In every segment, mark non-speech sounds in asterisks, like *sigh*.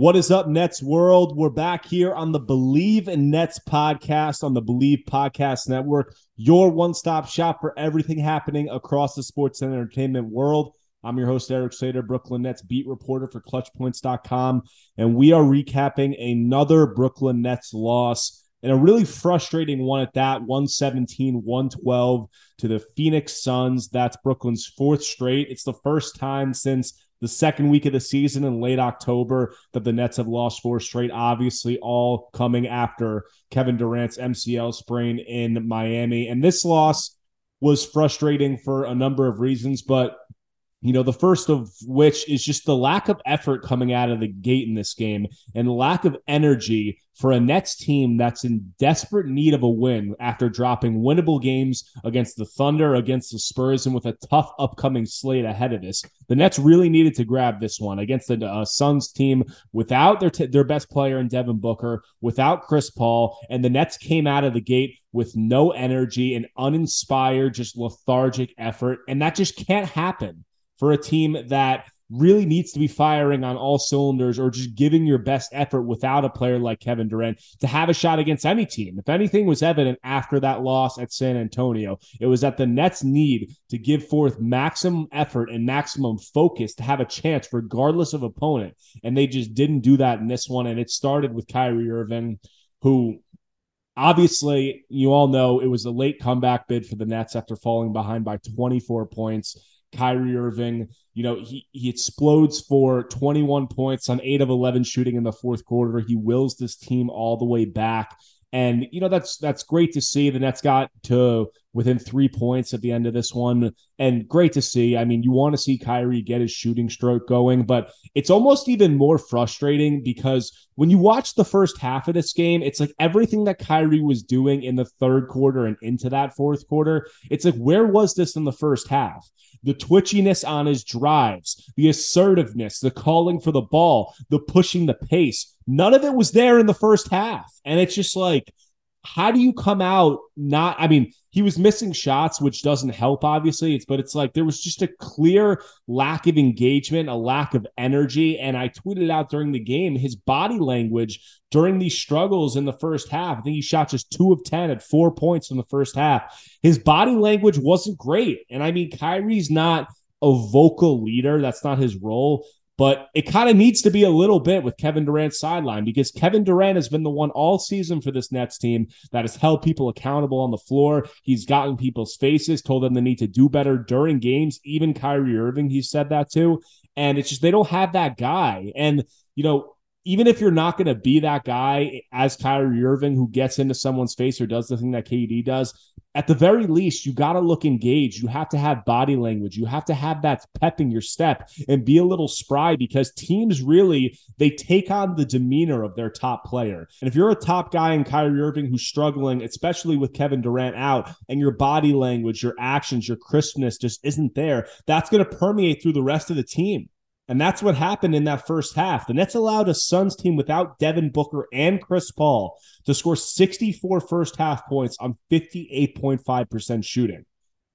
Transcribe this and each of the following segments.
What is up, Nets world? We're back here on the Believe in Nets podcast on the Believe Podcast Network, your one stop shop for everything happening across the sports and entertainment world. I'm your host, Eric Slater, Brooklyn Nets beat reporter for ClutchPoints.com, and we are recapping another Brooklyn Nets loss and a really frustrating one at that 117 112 to the Phoenix Suns. That's Brooklyn's fourth straight. It's the first time since the second week of the season in late October that the Nets have lost four straight, obviously, all coming after Kevin Durant's MCL sprain in Miami. And this loss was frustrating for a number of reasons, but you know, the first of which is just the lack of effort coming out of the gate in this game and lack of energy for a Nets team that's in desperate need of a win after dropping winnable games against the Thunder, against the Spurs, and with a tough upcoming slate ahead of this. The Nets really needed to grab this one against the uh, Suns team without their t- their best player in Devin Booker, without Chris Paul, and the Nets came out of the gate with no energy and uninspired, just lethargic effort, and that just can't happen for a team that really needs to be firing on all cylinders or just giving your best effort without a player like Kevin Durant to have a shot against any team. If anything was evident after that loss at San Antonio, it was that the Nets need to give forth maximum effort and maximum focus to have a chance regardless of opponent. And they just didn't do that in this one. And it started with Kyrie Irving, who obviously you all know it was a late comeback bid for the Nets after falling behind by 24 points. Kyrie Irving, you know, he, he explodes for 21 points on eight of 11 shooting in the fourth quarter. He wills this team all the way back. And you know that's that's great to see. The Nets got to within three points at the end of this one, and great to see. I mean, you want to see Kyrie get his shooting stroke going, but it's almost even more frustrating because when you watch the first half of this game, it's like everything that Kyrie was doing in the third quarter and into that fourth quarter. It's like where was this in the first half? The twitchiness on his drives, the assertiveness, the calling for the ball, the pushing the pace None of it was there in the first half. And it's just like, how do you come out not? I mean, he was missing shots, which doesn't help, obviously. It's but it's like there was just a clear lack of engagement, a lack of energy. And I tweeted out during the game his body language during these struggles in the first half. I think he shot just two of 10 at four points in the first half. His body language wasn't great. And I mean, Kyrie's not a vocal leader. That's not his role. But it kind of needs to be a little bit with Kevin Durant's sideline because Kevin Durant has been the one all season for this Nets team that has held people accountable on the floor. He's gotten people's faces, told them they need to do better during games. Even Kyrie Irving, he said that too. And it's just they don't have that guy. And, you know, even if you're not going to be that guy as Kyrie Irving who gets into someone's face or does the thing that KD does, at the very least, you got to look engaged. You have to have body language. You have to have that pep in your step and be a little spry because teams really they take on the demeanor of their top player. And if you're a top guy in Kyrie Irving who's struggling, especially with Kevin Durant out, and your body language, your actions, your crispness just isn't there, that's going to permeate through the rest of the team. And that's what happened in that first half. The Nets allowed a Suns team without Devin Booker and Chris Paul to score 64 first half points on 58.5% shooting.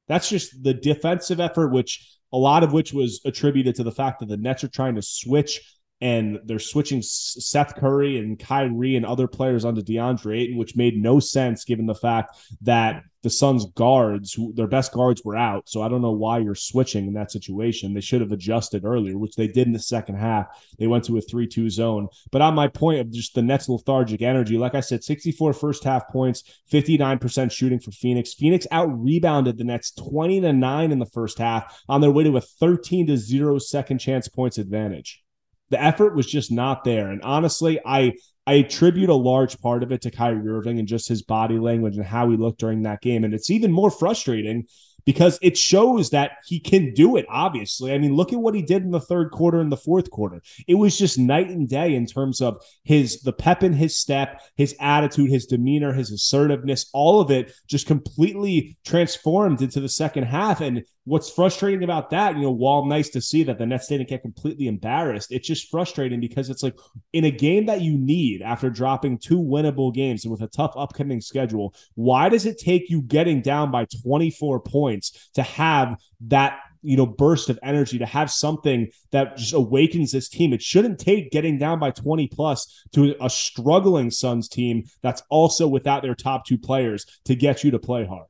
That's just the defensive effort, which a lot of which was attributed to the fact that the Nets are trying to switch and they're switching Seth Curry and Kyrie and other players onto DeAndre Ayton, which made no sense given the fact that the Suns guards, who their best guards were out. So I don't know why you're switching in that situation. They should have adjusted earlier, which they did in the second half. They went to a 3 2 zone. But on my point of just the Nets lethargic energy, like I said, 64 first half points, 59% shooting for Phoenix. Phoenix out rebounded the Nets 20 to 9 in the first half on their way to a 13 to 0 second chance points advantage. The effort was just not there. And honestly, I I attribute a large part of it to Kyrie Irving and just his body language and how he looked during that game. And it's even more frustrating because it shows that he can do it, obviously. I mean, look at what he did in the third quarter and the fourth quarter. It was just night and day in terms of his the pep in his step, his attitude, his demeanor, his assertiveness, all of it just completely transformed into the second half. And what's frustrating about that, you know, while nice to see that the Nets didn't get completely embarrassed, it's just frustrating because it's like in a game that you need after dropping two winnable games and with a tough upcoming schedule, why does it take you getting down by 24 points to have that you know burst of energy to have something that just awakens this team? It shouldn't take getting down by 20 plus to a struggling suns team that's also without their top two players to get you to play hard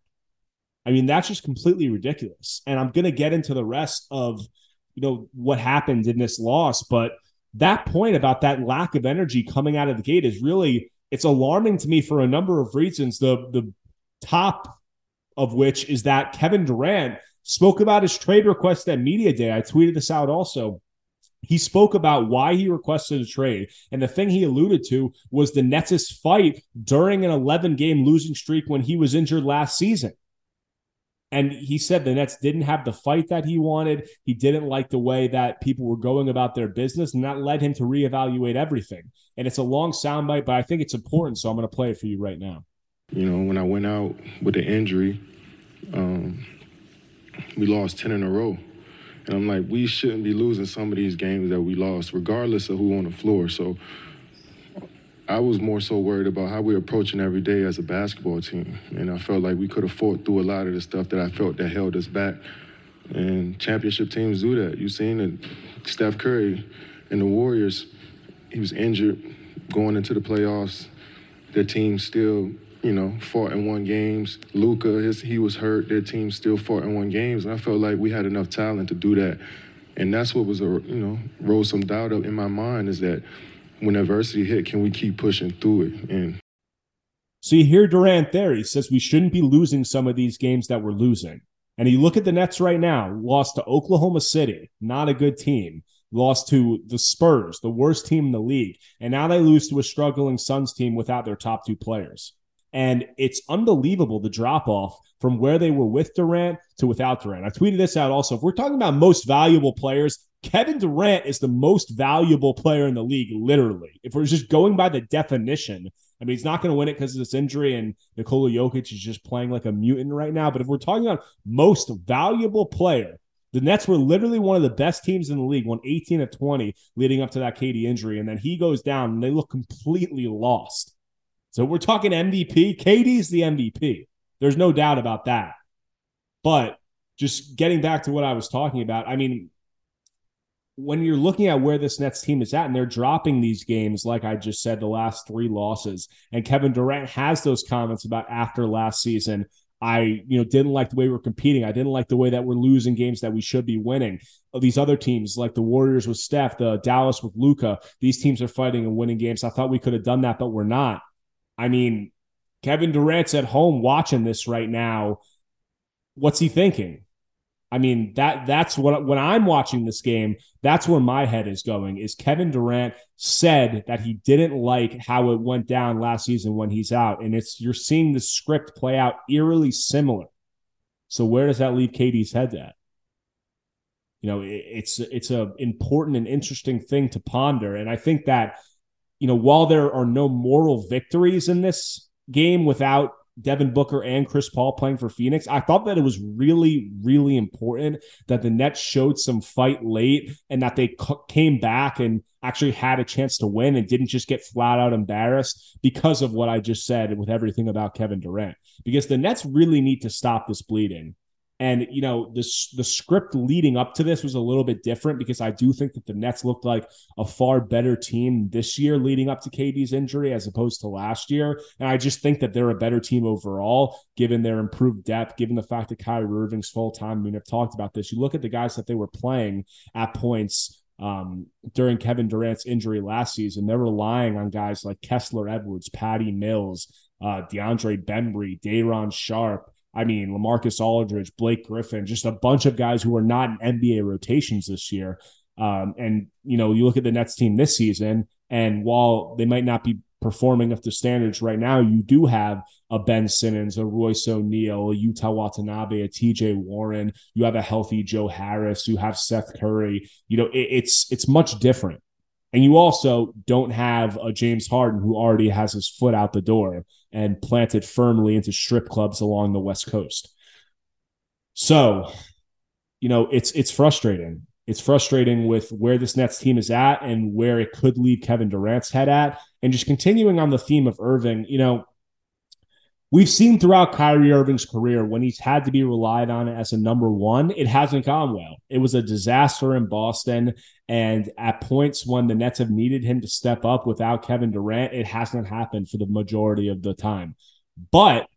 i mean that's just completely ridiculous and i'm going to get into the rest of you know what happened in this loss but that point about that lack of energy coming out of the gate is really it's alarming to me for a number of reasons the the top of which is that Kevin Durant spoke about his trade request at Media Day. I tweeted this out also. He spoke about why he requested a trade. And the thing he alluded to was the Nets' fight during an 11 game losing streak when he was injured last season. And he said the Nets didn't have the fight that he wanted. He didn't like the way that people were going about their business, and that led him to reevaluate everything. And it's a long soundbite, but I think it's important. So I'm going to play it for you right now. You know, when I went out with the injury, um, we lost 10 in a row. And I'm like, we shouldn't be losing some of these games that we lost, regardless of who on the floor. So I was more so worried about how we are approaching every day as a basketball team. And I felt like we could have fought through a lot of the stuff that I felt that held us back. And championship teams do that. You've seen it. Steph Curry and the Warriors, he was injured going into the playoffs. Their team still you know, fought and won games. Luka, his, he was hurt. Their team still fought and won games, and I felt like we had enough talent to do that. And that's what was a you know rose some doubt up in my mind is that when adversity hit, can we keep pushing through it? And so you hear Durant there. He says we shouldn't be losing some of these games that we're losing. And you look at the Nets right now, lost to Oklahoma City, not a good team. Lost to the Spurs, the worst team in the league. And now they lose to a struggling Suns team without their top two players. And it's unbelievable the drop off from where they were with Durant to without Durant. I tweeted this out also. If we're talking about most valuable players, Kevin Durant is the most valuable player in the league, literally. If we're just going by the definition, I mean, he's not going to win it because of this injury, and Nikola Jokic is just playing like a mutant right now. But if we're talking about most valuable player, the Nets were literally one of the best teams in the league, won 18 of 20 leading up to that KD injury. And then he goes down and they look completely lost. So we're talking MVP. KD's the MVP. There's no doubt about that. But just getting back to what I was talking about, I mean, when you're looking at where this Nets team is at and they're dropping these games, like I just said, the last three losses, and Kevin Durant has those comments about after last season. I, you know, didn't like the way we're competing. I didn't like the way that we're losing games that we should be winning. Uh, these other teams, like the Warriors with Steph, the Dallas with Luka, these teams are fighting and winning games. I thought we could have done that, but we're not. I mean, Kevin Durant's at home watching this right now. What's he thinking? I mean, that that's what when I'm watching this game, that's where my head is going. Is Kevin Durant said that he didn't like how it went down last season when he's out, and it's you're seeing the script play out eerily similar. So where does that leave KD's head at? You know, it, it's it's a important and interesting thing to ponder, and I think that you know, while there are no moral victories in this game without Devin Booker and Chris Paul playing for Phoenix, I thought that it was really, really important that the Nets showed some fight late and that they came back and actually had a chance to win and didn't just get flat out embarrassed because of what I just said with everything about Kevin Durant. Because the Nets really need to stop this bleeding. And you know, the the script leading up to this was a little bit different because I do think that the Nets looked like a far better team this year leading up to KD's injury as opposed to last year. And I just think that they're a better team overall, given their improved depth, given the fact that Kyrie Irving's full time. I mean, I've talked about this. You look at the guys that they were playing at points um, during Kevin Durant's injury last season. They're relying on guys like Kessler Edwards, Patty Mills, uh, DeAndre Bembry, Day'Ron Sharpe. I mean, LaMarcus Aldridge, Blake Griffin, just a bunch of guys who are not in NBA rotations this year. Um, and, you know, you look at the Nets team this season, and while they might not be performing up to standards right now, you do have a Ben Simmons, a Royce O'Neale, a Yuta Watanabe, a TJ Warren. You have a healthy Joe Harris. You have Seth Curry. You know, it, it's it's much different. And you also don't have a James Harden who already has his foot out the door and planted firmly into strip clubs along the West Coast. So, you know, it's it's frustrating. It's frustrating with where this Nets team is at and where it could leave Kevin Durant's head at. And just continuing on the theme of Irving, you know, we've seen throughout Kyrie Irving's career when he's had to be relied on as a number one, it hasn't gone well. It was a disaster in Boston. And at points when the Nets have needed him to step up without Kevin Durant, it hasn't happened for the majority of the time. But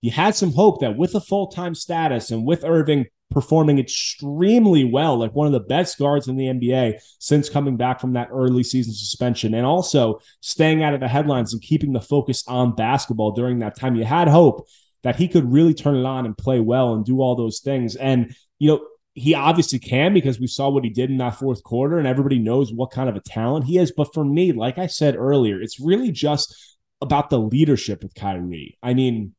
you had some hope that with a full time status and with Irving performing extremely well, like one of the best guards in the NBA since coming back from that early season suspension, and also staying out of the headlines and keeping the focus on basketball during that time. You had hope that he could really turn it on and play well and do all those things. And, you know, he obviously can because we saw what he did in that fourth quarter and everybody knows what kind of a talent he is. But for me, like I said earlier, it's really just about the leadership with Kyrie. I mean,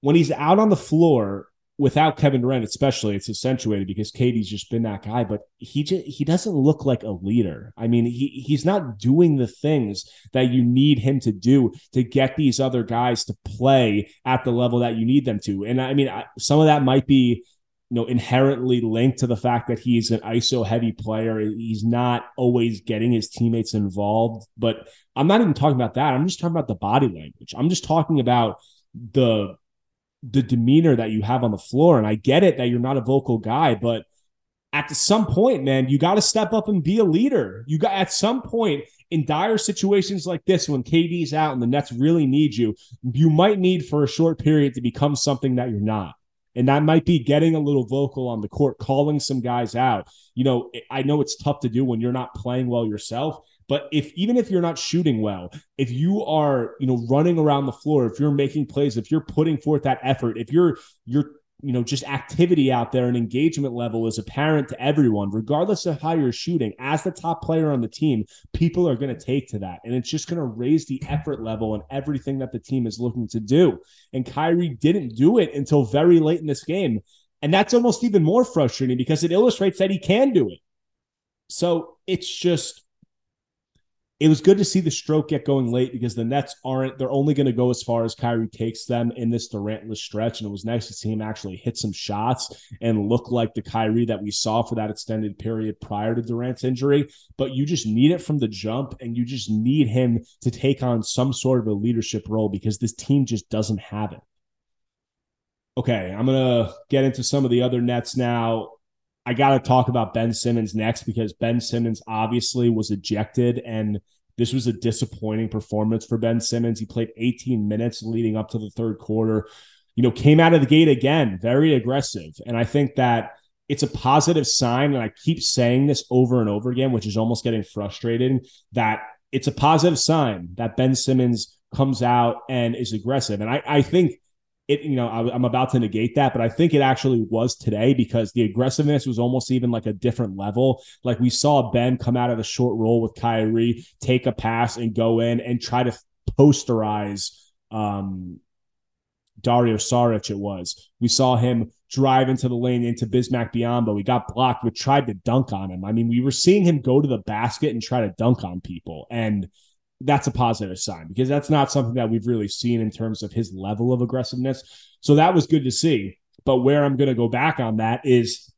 when he's out on the floor, without Kevin Durant, especially, it's accentuated because KD's just been that guy. But he just he doesn't look like a leader. I mean, he he's not doing the things that you need him to do to get these other guys to play at the level that you need them to. And I mean, I, some of that might be. You know, inherently linked to the fact that he's an ISO heavy player. He's not always getting his teammates involved. But I'm not even talking about that. I'm just talking about the body language. I'm just talking about the the demeanor that you have on the floor. And I get it that you're not a vocal guy, but at some point, man, you got to step up and be a leader. You got at some point in dire situations like this, when KD's out and the Nets really need you, you might need for a short period to become something that you're not. And that might be getting a little vocal on the court, calling some guys out. You know, I know it's tough to do when you're not playing well yourself, but if even if you're not shooting well, if you are, you know, running around the floor, if you're making plays, if you're putting forth that effort, if you're you're you know just activity out there and engagement level is apparent to everyone regardless of how you're shooting as the top player on the team people are going to take to that. And it's just going to raise the effort level and everything that the team is looking to do. And Kyrie didn't do it until very late in this game. And that's almost even more frustrating because it illustrates that he can do it. So it's just it was good to see the stroke get going late because the Nets aren't, they're only going to go as far as Kyrie takes them in this Durantless stretch. And it was nice to see him actually hit some shots and look like the Kyrie that we saw for that extended period prior to Durant's injury. But you just need it from the jump and you just need him to take on some sort of a leadership role because this team just doesn't have it. Okay, I'm going to get into some of the other Nets now. I got to talk about Ben Simmons next because Ben Simmons obviously was ejected, and this was a disappointing performance for Ben Simmons. He played 18 minutes leading up to the third quarter. You know, came out of the gate again, very aggressive. And I think that it's a positive sign. And I keep saying this over and over again, which is almost getting frustrating that it's a positive sign that Ben Simmons comes out and is aggressive. And I, I think it you know I, am about to negate that but i think it actually was today because the aggressiveness was almost even like a different level like we saw ben come out of the short roll with Kyrie take a pass and go in and try to posterize um Dario Saric it was we saw him drive into the lane into Bismack Biyombo. We got blocked. We tried to dunk on him. I mean, we were seeing him go to the basket and try to dunk on people. And that's a positive sign because that's not something that we've really seen in terms of his level of aggressiveness. So that was good to see. But where I'm going to go back on that is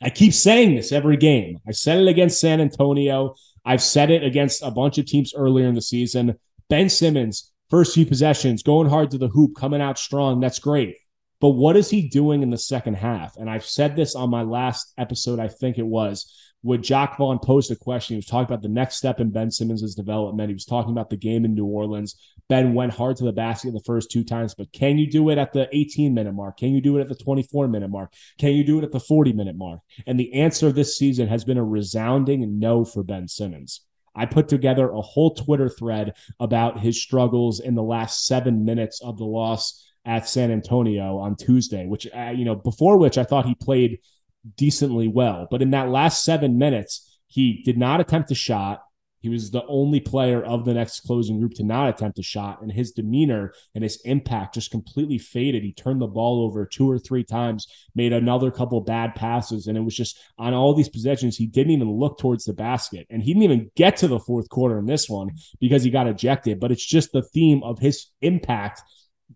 I keep saying this every game. I said it against San Antonio. I've said it against a bunch of teams earlier in the season. Ben Simmons, first few possessions, going hard to the hoop, coming out strong. That's great. But what is he doing in the second half? And I've said this on my last episode, I think it was when Jacque Vaughn posed a question, he was talking about the next step in Ben Simmons' development. He was talking about the game in New Orleans. Ben went hard to the basket the first two times, but can you do it at the 18 minute mark? Can you do it at the 24 minute mark? Can you do it at the 40 minute mark? And the answer this season has been a resounding no for Ben Simmons. I put together a whole Twitter thread about his struggles in the last seven minutes of the loss at San Antonio on Tuesday, which, uh, you know, before which I thought he played decently well. But in that last seven minutes, he did not attempt a shot. He was the only player of the next closing group to not attempt a shot, and his demeanor and his impact just completely faded. He turned the ball over two or three times, made another couple bad passes, and it was just on all these possessions, he didn't even look towards the basket. And he didn't even get to the fourth quarter in this one because he got ejected. But it's just the theme of his impact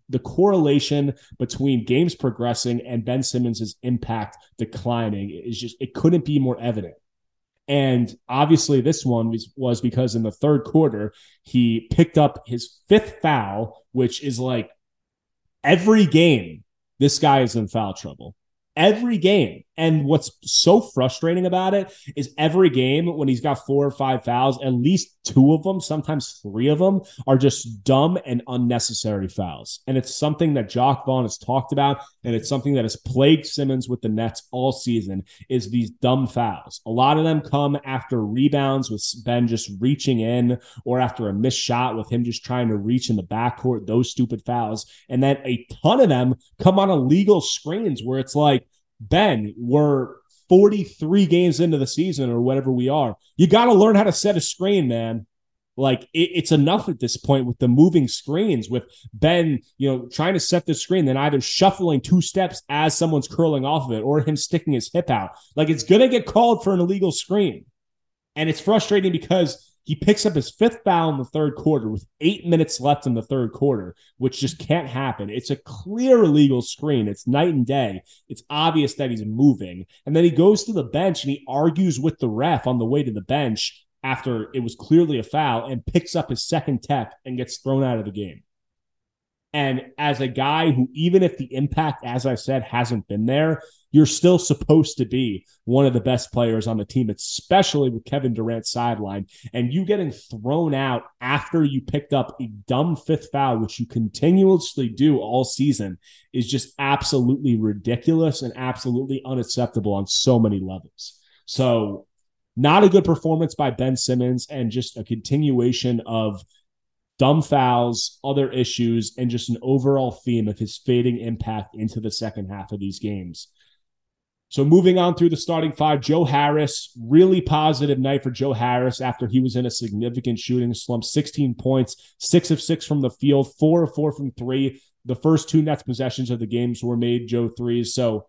the correlation between games progressing and Ben Simmons's impact declining is just it couldn't be more evident. And obviously, this one was, was because in the third quarter, he picked up his fifth foul, which is like every game, this guy is in foul trouble every game. And what's so frustrating about it is every game when he's got four or five fouls, at least two of them, sometimes three of them, are just dumb and unnecessary fouls. And it's something that Jacque Vaughn has talked about, and it's something that has plagued Simmons with the Nets all season is these dumb fouls. A lot of them come after rebounds with Ben just reaching in or after a missed shot with him just trying to reach in the backcourt, those stupid fouls. And then a ton of them come on illegal screens where it's like, Ben, we're 43 games into the season or whatever we are. You got to learn how to set a screen, man. Like it, it's enough at this point with the moving screens, with Ben, you know, trying to set the screen, then either shuffling two steps as someone's curling off of it or him sticking his hip out. Like it's going to get called for an illegal screen. And it's frustrating because he picks up his fifth foul in the third quarter with eight minutes left in the third quarter, which just can't happen. It's a clear illegal screen. It's night and day. It's obvious that he's moving. And then he goes to the bench and he argues with the ref on the way to the bench after it was clearly a foul and picks up his second tech and gets thrown out of the game. And as a guy who, even if the impact, as I said, hasn't been there, you're still supposed to be one of the best players on the team, especially with Kevin Durant sideline. And you getting thrown out after you picked up a dumb fifth foul, which you continuously do all season, is just absolutely ridiculous and absolutely unacceptable on so many levels. So, not a good performance by Ben Simmons and just a continuation of dumb fouls, other issues, and just an overall theme of his fading impact into the second half of these games. So moving on through the starting five, Joe Harris, really positive night for Joe Harris after he was in a significant shooting slump. 16 points, six of six from the field, four of four from three. The first two Nets possessions of the games were made Joe threes. So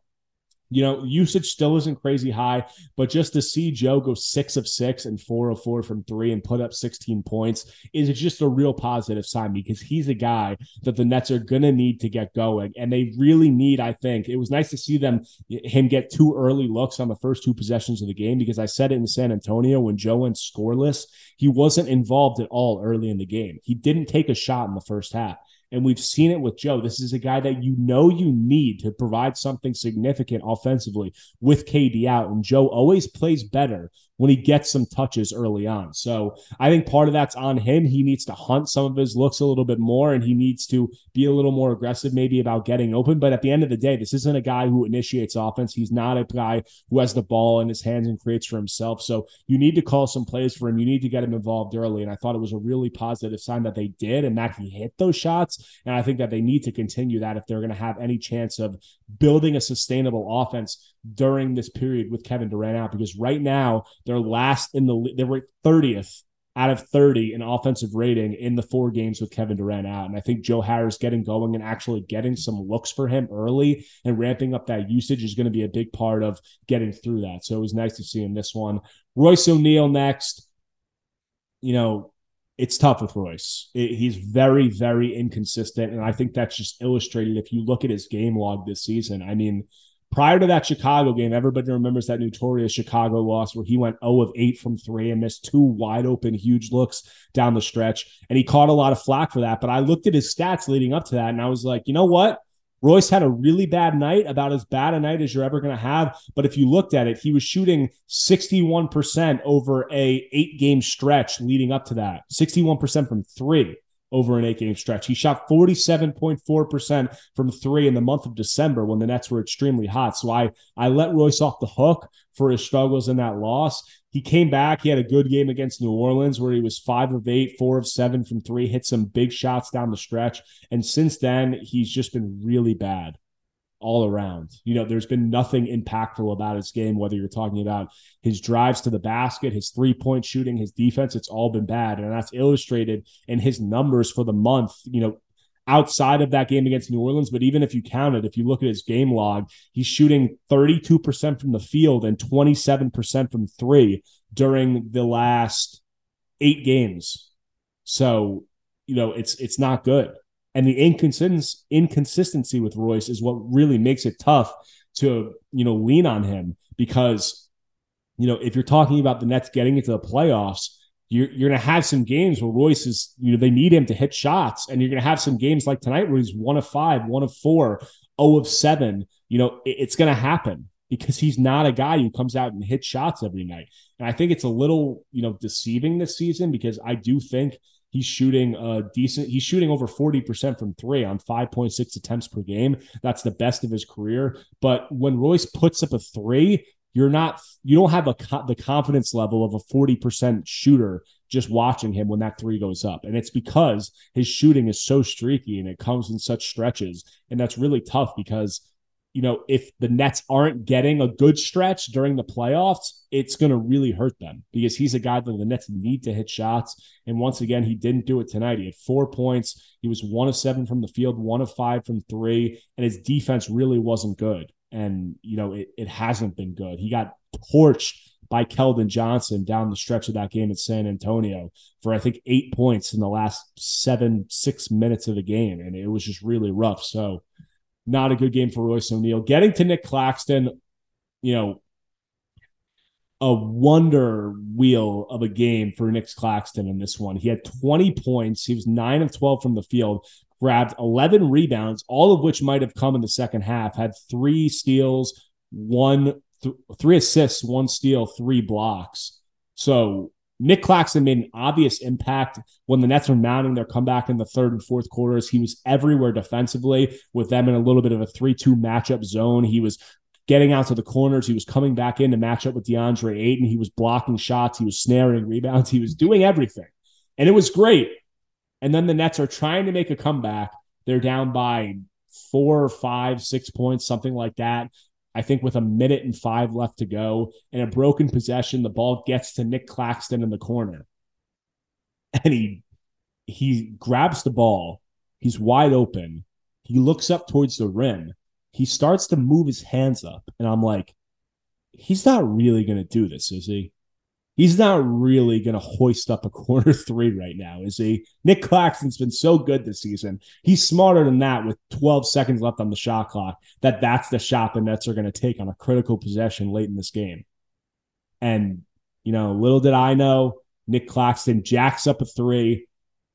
you know, usage still isn't crazy high, but just to see Joe go six of six and four of four from three and put up 16 points is just a real positive sign because he's a guy that the Nets are going to need to get going. And they really need, I think, it was nice to see them, him get two early looks on the first two possessions of the game because I said it in San Antonio when Joe went scoreless, he wasn't involved at all early in the game. He didn't take a shot in the first half. And we've seen it with Joe. This is a guy that you know you need to provide something significant offensively with KD out. And Joe always plays better when he gets some touches early on. So I think part of that's on him. He needs to hunt some of his looks a little bit more and he needs to be a little more aggressive, maybe about getting open. But at the end of the day, this isn't a guy who initiates offense. He's not a guy who has the ball in his hands and creates for himself. So you need to call some plays for him. You need to get him involved early. And I thought it was a really positive sign that they did and that he hit those shots. And I think that they need to continue that if they're going to have any chance of building a sustainable offense during this period with Kevin Durant out because right now they're last in the they were 30th out of 30 in offensive rating in the four games with Kevin Durant out. And I think Joe Harris getting going and actually getting some looks for him early and ramping up that usage is going to be a big part of getting through that. So it was nice to see him this one. Royce O'Neale next. You know, it's tough with Royce. It, he's very, very inconsistent. And I think that's just illustrated if you look at his game log this season. I mean, prior to that Chicago game, everybody remembers that notorious Chicago loss where he went 0 of 8 from three and missed two wide open, huge looks down the stretch. And he caught a lot of flack for that. But I looked at his stats leading up to that and I was like, you know what? Royce had a really bad night, about as bad a night as you're ever going to have. But if you looked at it, he was shooting 61% over a eight game stretch leading up to that, 61% from three over an eight game stretch. He shot 47.4% from three in the month of December when the Nets were extremely hot. So I, I let Royce off the hook for his struggles in that loss. He came back. He had a good game against New Orleans where he was five of eight, four of seven from three, hit some big shots down the stretch. And since then, he's just been really bad all around. You know, there's been nothing impactful about his game, whether you're talking about his drives to the basket, his three point shooting, his defense, it's all been bad. And that's illustrated in his numbers for the month. You know, outside of that game against New Orleans. But even if you count it, if you look at his game log, he's shooting 32% from the field and 27% from three during the last eight games. So, you know, it's it's not good. And the inconsistency inconsistency with Royce is what really makes it tough to, you know, lean on him because, you know, if you're talking about the Nets getting into the playoffs, you're, you're going to have some games where Royce is, you know, they need him to hit shots. And you're going to have some games like tonight where he's one of five, one of four, 0 of seven. You know, it, it's going to happen because he's not a guy who comes out and hits shots every night. And I think it's a little, you know, deceiving this season because I do think he's shooting a decent, he's shooting over 40% from three on 5.6 attempts per game. That's the best of his career. But when Royce puts up a three, you're not you don't have a the confidence level of a 40% shooter just watching him when that three goes up and it's because his shooting is so streaky and it comes in such stretches and that's really tough because you know if the nets aren't getting a good stretch during the playoffs it's going to really hurt them because he's a guy that the nets need to hit shots. And once again he didn't do it tonight. He had four points. He was one of seven from the field one of five from three and his defense really wasn't good. And you know it, it hasn't been good. He got torched by Keldon Johnson down the stretch of that game at San Antonio for I think eight points in the last seven six minutes of the game, and it was just really rough. So not a good game for Royce O'Neale. Getting to Nic Claxton, you know, a wonder wheel of a game for Nic Claxton in this one. He had 20 points. He was 9 of 12 from the field, grabbed 11 rebounds, all of which might have come in the second half, had three steals, one, th- three assists, one steal, three blocks. So Nic Claxton made an obvious impact when the Nets were mounting their comeback in the third and fourth quarters. He was everywhere defensively with them in a little bit of a 3 2 matchup zone. He was getting out to the corners. He was coming back in to match up with DeAndre Ayton. He was blocking shots. He was snaring rebounds. He was doing everything. And it was great. And then the Nets are trying to make a comeback. They're down by four, five, six points, something like that. I think with a minute and five left to go and a broken possession, the ball gets to Nic Claxton in the corner. And he he grabs the ball. He's wide open. He looks up towards the rim. He starts to move his hands up. And I'm like, he's not really going to do this, is he? He's not really going to hoist up a corner *laughs* three right now, is he? Nic Claxton's been so good this season. He's smarter than that with 12 seconds left on the shot clock that that's the shot the Nets are going to take on a critical possession late in this game. And, you know, little did I know, Nic Claxton jacks up a three.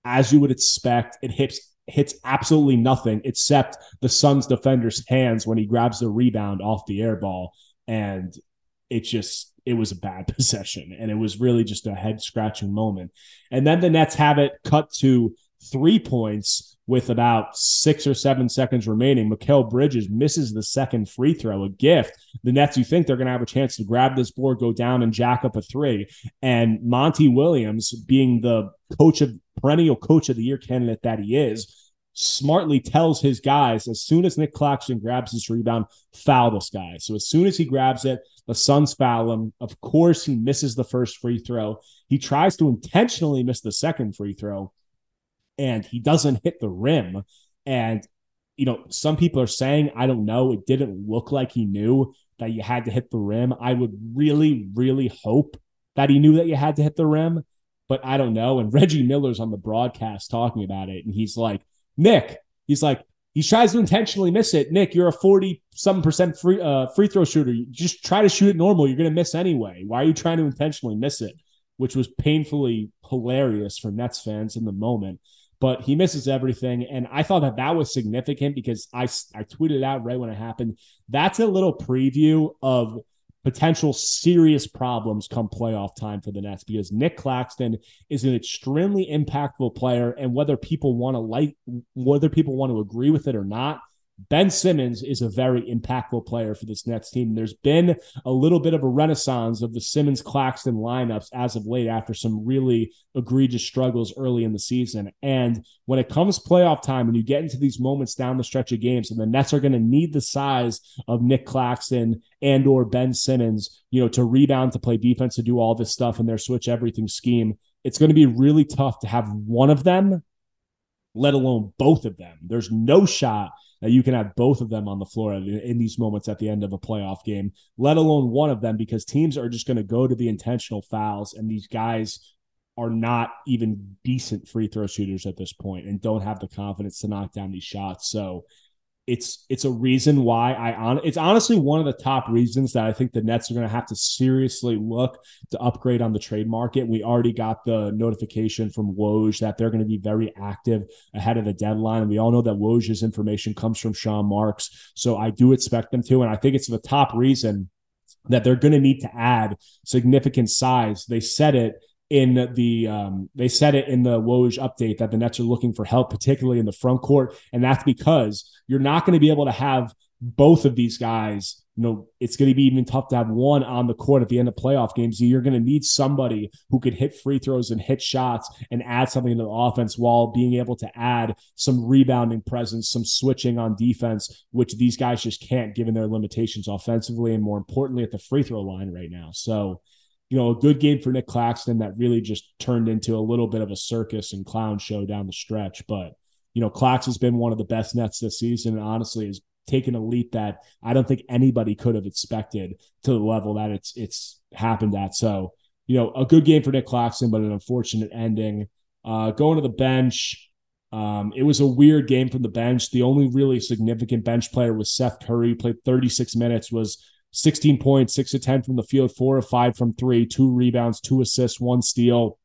As you would expect, it hits hits absolutely nothing except the Suns defender's hands when he grabs the rebound off the air ball. And it just it was a bad *laughs* possession and it was really just a head scratching moment. And then the Nets have it cut to three points with about six or seven seconds remaining. Mikal Bridges misses the second free throw, a gift. The Nets, you think they're going to have a chance to grab this board, go down and jack up a three. And Monty Williams, being the coach of perennial coach of the year candidate that he is, smartly tells his guys as soon as Nic Claxton grabs this rebound, foul this guy. So as soon as he grabs it, the Suns foul him. Of course, he misses the first free throw. He tries to intentionally miss the second free throw, and he doesn't hit the rim. And you know, some people are saying, I don't know, it didn't look like he knew that you had to hit the rim. I would really, really hope that he knew that you had to hit the rim, but I don't know. And Reggie Miller's on the broadcast talking about it, and he's like, Nick, he's like, he tries to intentionally miss it. Nick, you're a 40 some percent free uh, free throw shooter. You just try to shoot it normal. You're going to miss anyway. Why are you trying to intentionally miss it? Which was painfully hilarious for Nets fans in the moment. But he misses everything. And I thought that that was significant because I, I tweeted out right when it happened. That's a little preview of potential serious problems come playoff time for the Nets because Nic Claxton is an extremely impactful player. And whether people want to like, whether people want to agree with it or not, Ben Simmons is a very impactful player for this Nets team. There's been a little bit of a renaissance of the Simmons Claxton lineups as of late after some really egregious struggles early in the season. And when it comes playoff time, when you get into these moments down the stretch of games, and the Nets are going to need the size of Nic Claxton and or Ben Simmons, you know, to rebound, to play defense, to do all this stuff in their switch everything scheme. It's going to be really tough to have one of them, let alone both of them. There's no shot that you can have both of them on the floor in these moments at the end of a playoff game, let alone one of them, because teams are just going to go to the intentional fouls, and these guys are not even decent free throw shooters at this point and don't have the confidence to knock down these shots. So it's it's a reason why I on it's honestly one of the top reasons that I think the Nets are going to have to seriously look to upgrade on the trade market. We already got the notification from Woj that they're going to be very active ahead of the deadline, and we all know that Woj's information comes from Sean Marks, so I do expect them to, and I think it's the top reason that they're going to need to add significant size. They said it in the um, they said it in the Woj update that the Nets are looking for help, particularly in the front court, and that's because you're not going to be able to have both of these guys. You know, it's going to be even tough to have one on the court at the end of playoff games. You're going to need somebody who could hit free throws and hit shots and add something to the offense while being able to add some rebounding presence, some switching on defense, which these guys just can't given their limitations offensively and more importantly at the free throw line right now. So you know, a good game for Nic Claxton that really just turned into a little bit of a circus and clown show down the stretch. But, you know, Clax has been one of the best Nets this season and honestly has taken a leap that I don't think anybody could have expected to the level that it's it's happened at. So, you know, a good game for Nic Claxton, but an unfortunate ending. Uh, going to the bench, um, it was a weird game from the bench. The only really significant bench player was Seth Curry, played 36 minutes, was 16 points, six to 10 from the field, four or five from three, two rebounds, two assists, one steal.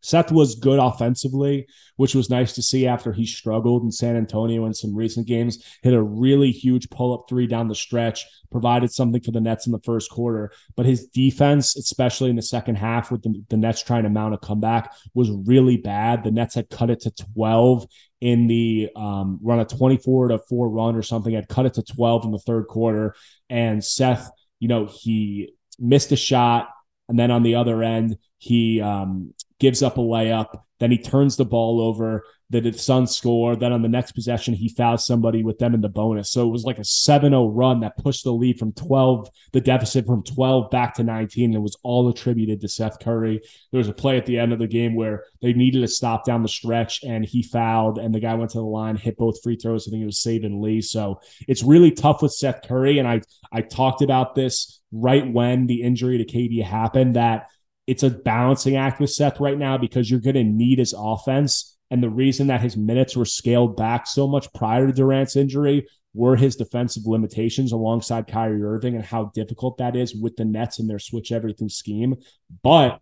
Seth was good offensively, which was nice to see after he struggled in San Antonio in some recent games. Hit a really huge pull up three down the stretch, provided something for the Nets in the first quarter. But his defense, especially in the second half, with the, the Nets trying to mount a comeback, was really bad. The Nets had cut it to 12 in the um, run a 24 to 4 run or something, had cut it to 12 in the third quarter. And Seth, you know, he missed a shot. And then on the other end, he um, gives up a layup. Then he turns the ball over. The Suns score. Then on the next possession, he fouls somebody with them in the bonus. So it was like a 7 0 run that pushed the lead from 12, the deficit from 12 back to 19. And it was all attributed to Seth Curry. There was a play at the end of the game where they needed to stop down the stretch and he fouled, and the guy went to the line, hit both free throws. I think it was Saben Lee. So it's really tough with Seth Curry. And I, I talked about this right when the injury to KD happened that it's a balancing act with Seth right now because you're going to need his offense. And the reason that his minutes were scaled back so much prior to Durant's injury were his defensive limitations alongside Kyrie Irving and how difficult that is with the Nets and their switch everything scheme. But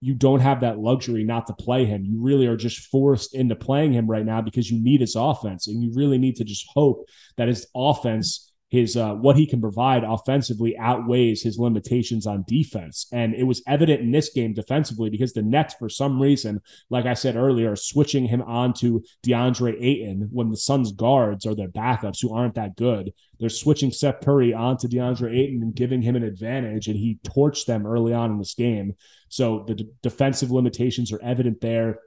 you don't have that luxury not to play him. You really are just forced into playing him right now because you need his offense and you really need to just hope that his offense his uh, what he can provide offensively outweighs his limitations on defense. And it was evident in this game defensively because the Nets, for some reason, like I said earlier, are switching him on to DeAndre Ayton when the Suns guards are their backups who aren't that good. They're switching Seth Curry onto DeAndre Ayton and giving him an advantage, and he torched them early on in this game. So the d- defensive limitations are evident there.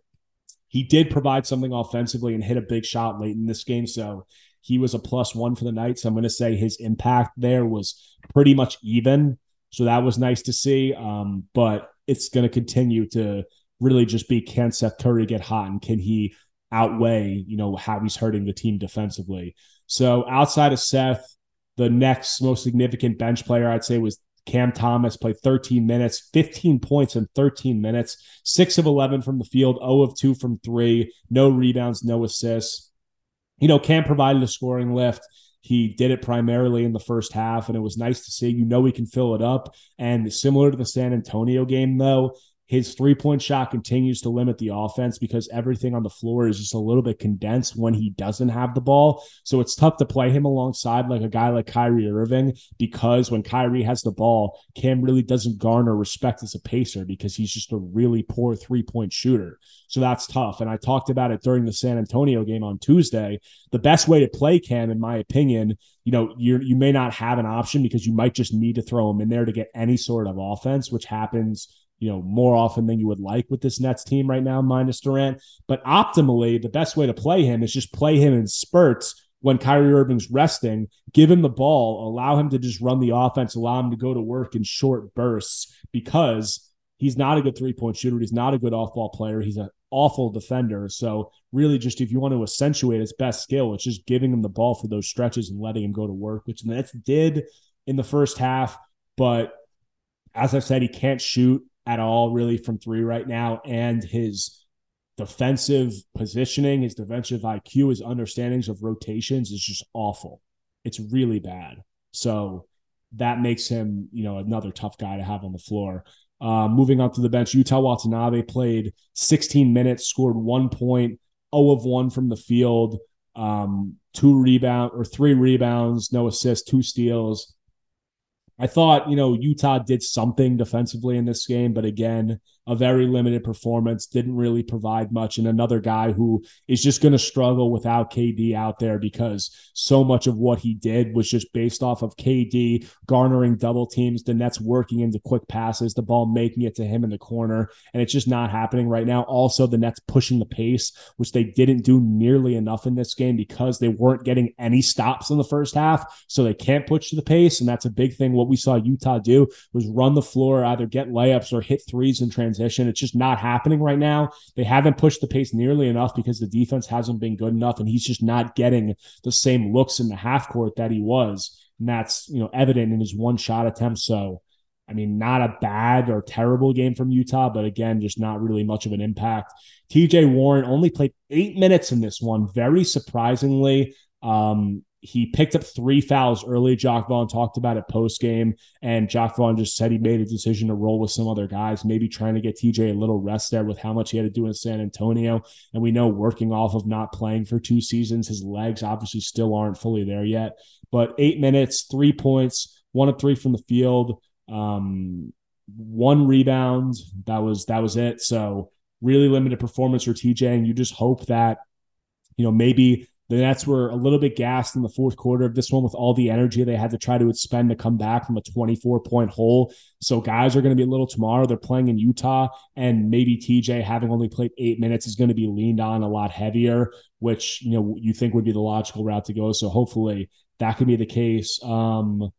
He did provide something offensively and hit a big shot late in this game. So he was a plus one for the night. So I'm going to say his impact there was pretty much even. So that was nice to see. Um, but it's going to continue to really just be can Seth Curry get hot and can he outweigh, you know, how he's hurting the team defensively. So outside of Seth, the next most significant bench player I'd say was Cam Thomas played 13 minutes, 15 points in 13 minutes, six of 11 from the field, 0 of 2 from three, no rebounds, no assists you know, Cam provided a scoring lift. He did it primarily in the first half, and it was nice to see. You know, he can fill it up. And similar to the San Antonio game, though, his three point shot continues to limit the offense because everything on the floor is just a little bit condensed when he doesn't have the ball. So it's tough to play him alongside like a guy like Kyrie Irving because when Kyrie has the ball, Cam really doesn't garner respect as a pacer because he's just a really poor three point shooter. So that's tough. And I talked about it during the San Antonio game on Tuesday. The best way to play Cam, in my opinion, you know, you you may not have an option because you might just need to throw him in there to get any sort of offense, which happens you know, more often than you would like with this Nets team right now, minus Durant. But optimally, the best way to play him is just play him in spurts when Kyrie Irving's resting, give him the ball, allow him to just run the offense, allow him to go to work in short bursts because he's not a good three point shooter. He's not a good off ball player. He's an awful defender. So, really, just if you want to accentuate his best skill, it's just giving him the ball for those stretches and letting him go to work, which the Nets did in the first half. But as I've said, he can't shoot at all really from three right now. And his defensive positioning, his defensive IQ, his understandings of rotations is just awful. It's really bad. So that makes him, you know, another tough guy to have on the floor. Uh, moving on to the bench, Yuta Watanabe played 16 minutes, scored one point, 0 of 1 from the field, um, two rebound or three rebounds, no assists, two steals. I thought, you know, Yuta did something defensively in this game, but again, a very limited performance, didn't really provide much. And another guy who is just going to struggle without KD out there because so much of what he did was just based off of KD garnering double teams, the Nets working into quick passes, the ball making it to him in the corner. And it's just not happening right now. Also, the Nets pushing the pace, which they didn't do nearly enough in this game because they weren't getting any stops in the first half. So they can't push the pace. And that's a big thing. What we saw Yuta do was run the floor, either get layups or hit threes in transition transition. It's just not happening right now. They haven't pushed the pace nearly enough because the defense hasn't been good enough, and he's just not getting the same looks in the half court that he was. And that's you know evident in his one shot attempt. So I mean, not a bad or terrible game from Yuta, but again, just not really much of an impact. TJ Warren only played eight minutes in this one, very surprisingly. Um, he picked up three fouls early. Jacque Vaughn talked about it post game, and Jacque Vaughn just said he made a decision to roll with some other guys, maybe trying to get TJ a little rest there with how much he had to do in San Antonio. And we know working off of not playing for two seasons, his legs obviously still aren't fully there yet. But eight minutes, three points, one of three from the field, um, one rebound. That was that was it. So really limited performance for TJ, and you just hope that you know maybe the Nets were a little bit gassed in the fourth quarter of this one with all the energy they had to try to expend to come back from a 24 point hole. So guys are going to be a little tomorrow. They're playing in Utah, and maybe TJ having only played eight minutes is going to be leaned on a lot heavier, which you know you think would be the logical route to go. So hopefully that could be the case. Um,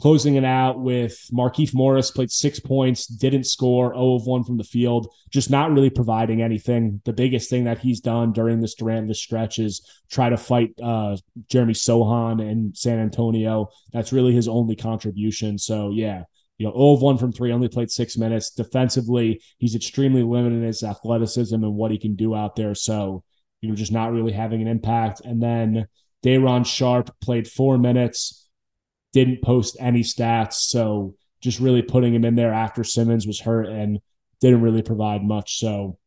closing it out with Markieff Morris played six points, didn't score, 0 of 1 from the field, just not really providing anything. The biggest thing that he's done during this Durant this stretch is try to fight uh, Jeremy Sochan in San Antonio. That's really his only contribution. So yeah, you know, 0 of 1 from three, only played six minutes. Defensively, he's extremely limited in his athleticism and what he can do out there. So, you know, just not really having an impact. And then Day'Ron Sharpe played four minutes didn't post any stats. So just really putting him in there after Simmons was hurt and didn't really provide much. So,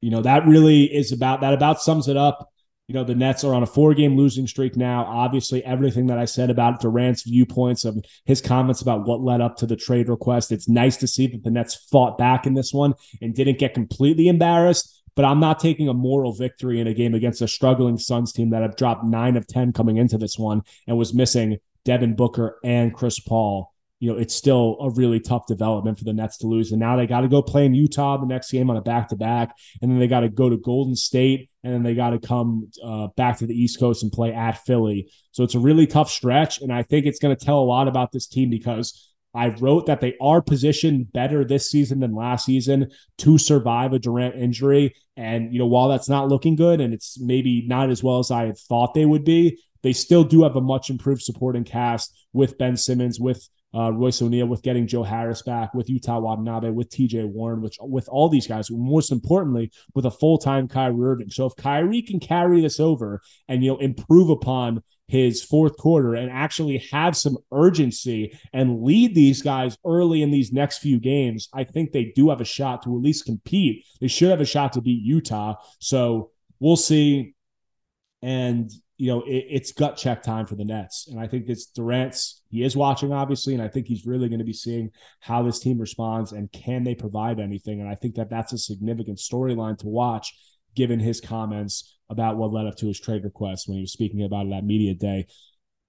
you know, that really is about that about sums it up. You know, the Nets are on a four game losing streak now. Obviously, everything that I said about Durant's viewpoints of his comments about what led up to the trade request, it's nice to see that the Nets fought back in this one and didn't get completely embarrassed. But I'm not taking a moral victory in a game against a struggling Suns team that have dropped nine of 10 coming into this one and was missing Devin Booker and Chris Paul, you know, it's still a really tough development for the Nets to lose. And now they got to go play in Utah the next game on a back to back. And then they got to go to Golden State. And then they got to come uh, back to the East Coast and play at Philly. So it's a really tough stretch. And I think it's going to tell a lot about this team because I wrote that they are positioned better this season than last season to survive a Durant injury. And, you know, while that's not looking good and it's maybe not as well as I had thought they would be, they still do have a much improved supporting cast with Ben Simmons, with uh, Royce O'Neale, with getting Joe Harris back, with Yuta Watanabe, with TJ Warren, which with all these guys, most importantly, with a full time Kyrie Irving. So if Kyrie can carry this over and you know improve upon his fourth quarter and actually have some urgency and lead these guys early in these next few games, I think they do have a shot to at least compete. They should have a shot to beat Utah. So we'll see. And you know, it, it's gut check time for the Nets. And I think it's Durant's, he is watching, obviously, and I think he's really going to be seeing how this team responds and can they provide anything. And I think that that's a significant storyline to watch given his comments about what led up to his trade request when he was speaking about it at Media Day.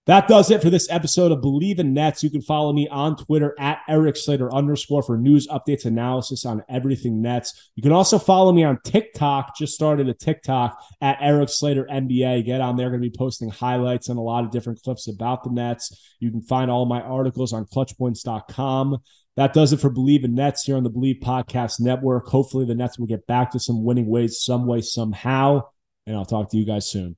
That does it for this episode of Bleav in Nets. You can follow me on Twitter at Erik Slater underscore for news, updates, analysis on everything Nets. You can also follow me on TikTok. Just started a TikTok at Erik Slater NBA. Get on there. Going to be posting highlights and a lot of different clips about the Nets. You can find all my articles on clutchpoints.com. That does it for Bleav in Nets here on the Bleav Podcast Network. Hopefully, the Nets will get back to some winning ways some way, somehow. And I'll talk to you guys soon.